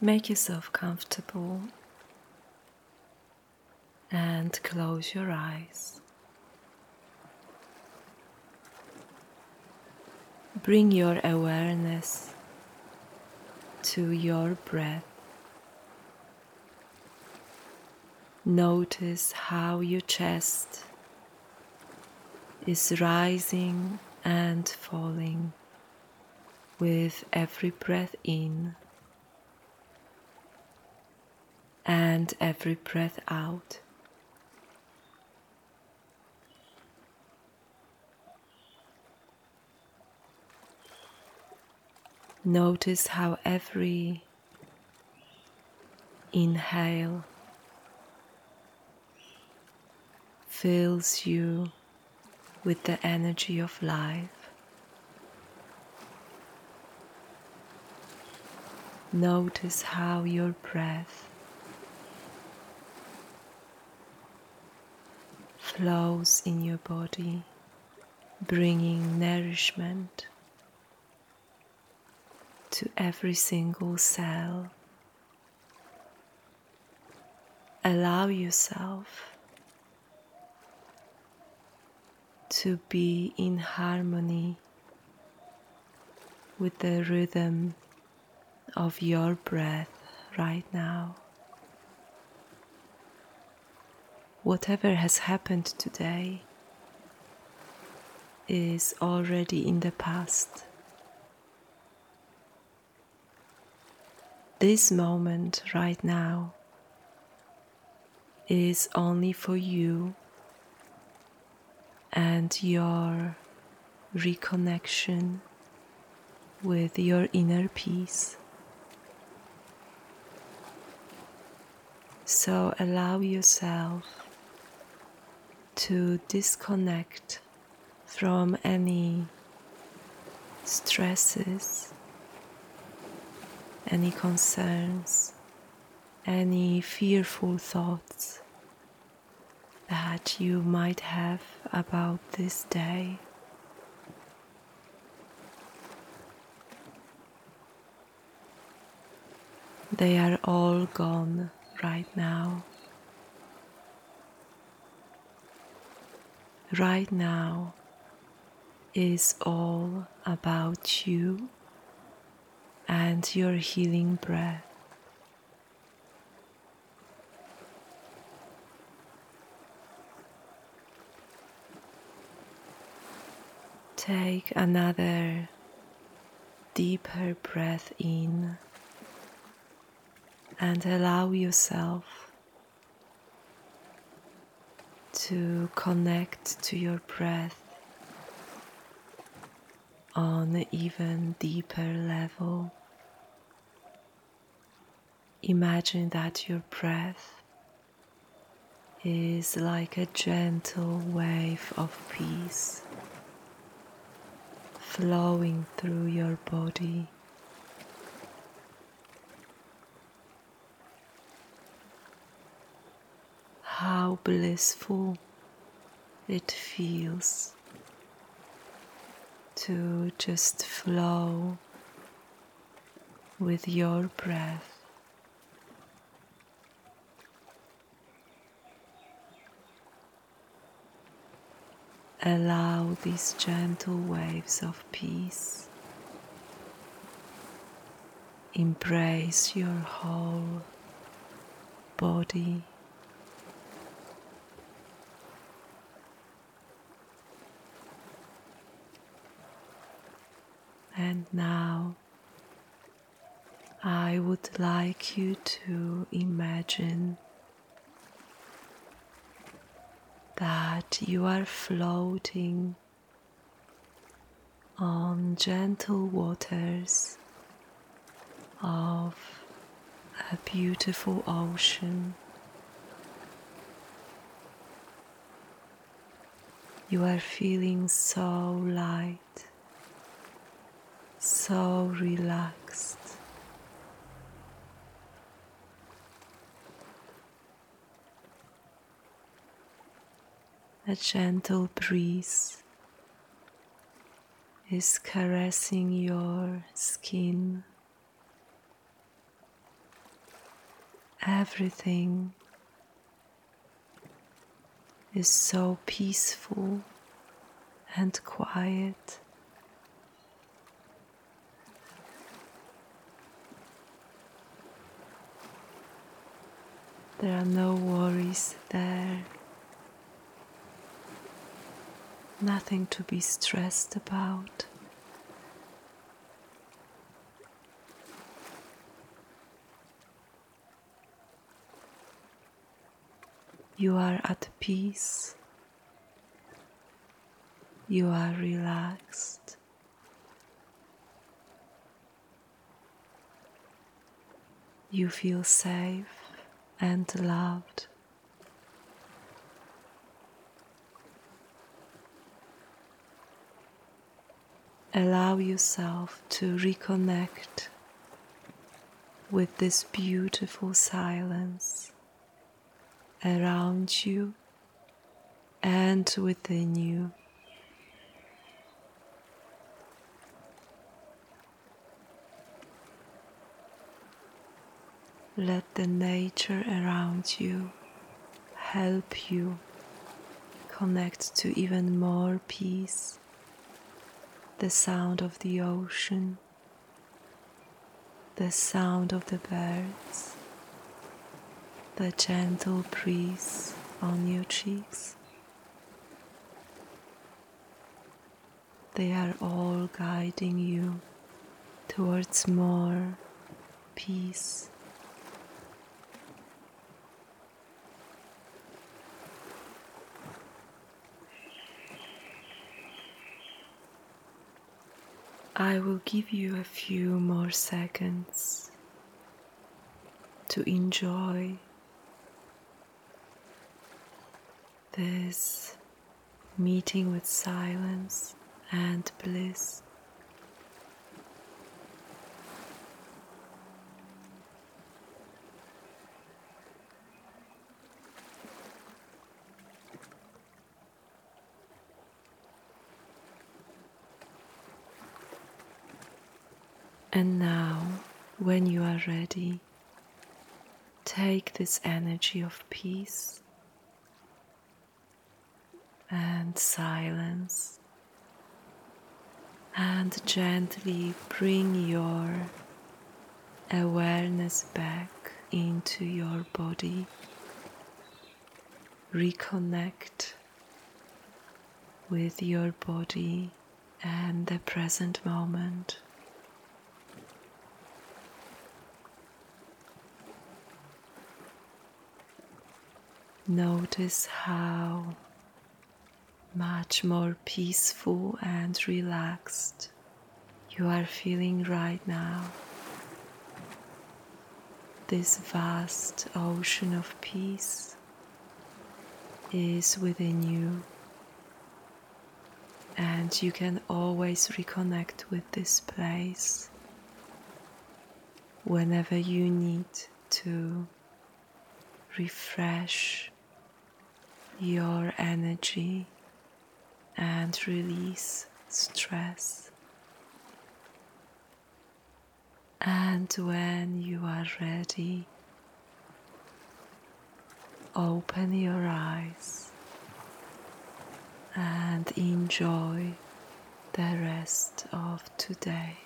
Make yourself comfortable and close your eyes. Bring your awareness to your breath. Notice how your chest is rising and falling with every breath in and every breath out. Notice how every inhale fills you with the energy of life. Notice how your breath flows in your body, bringing nourishment to every single cell. Allow yourself to be in harmony with the rhythm of your breath right now. Whatever has happened today is already in the past. this moment right now is only for you and your reconnection with your inner peace. So allow yourself to disconnect from any stresses any concerns, any fearful thoughts that you might have about this day. They are all gone right now. Right now is all about you and your healing breath. Take another deeper breath in and allow yourself to connect to your breath on an even deeper level. Imagine that your breath is like a gentle wave of peace flowing through your body. How blissful it feels to just flow with your breath. Allow these gentle waves of peace. Embrace your whole body. And now I would like you to imagine that you are floating on gentle waters of a beautiful ocean. You are feeling so light, so relaxed. A gentle breeze is caressing your skin, everything is so peaceful and quiet. There are no worries there, nothing to be stressed about. You are at peace. You are relaxed. You feel safe and loved. Allow yourself to reconnect with this beautiful silence around you and within you. Let the nature around you help you connect to even more peace. The sound of the ocean, the sound of the birds, the gentle breeze on your cheeks. They are all guiding you towards more peace. I will give you a few more seconds to enjoy this meeting with silence and bliss. And now, when you are ready, take this energy of peace and silence and gently bring your awareness back into your body. Reconnect with your body and the present moment. Notice how much more peaceful and relaxed you are feeling right now. This vast ocean of peace is within you, and you can always reconnect with this place whenever you need to refresh your energy and release stress. And when you are ready, open your eyes and enjoy the rest of today.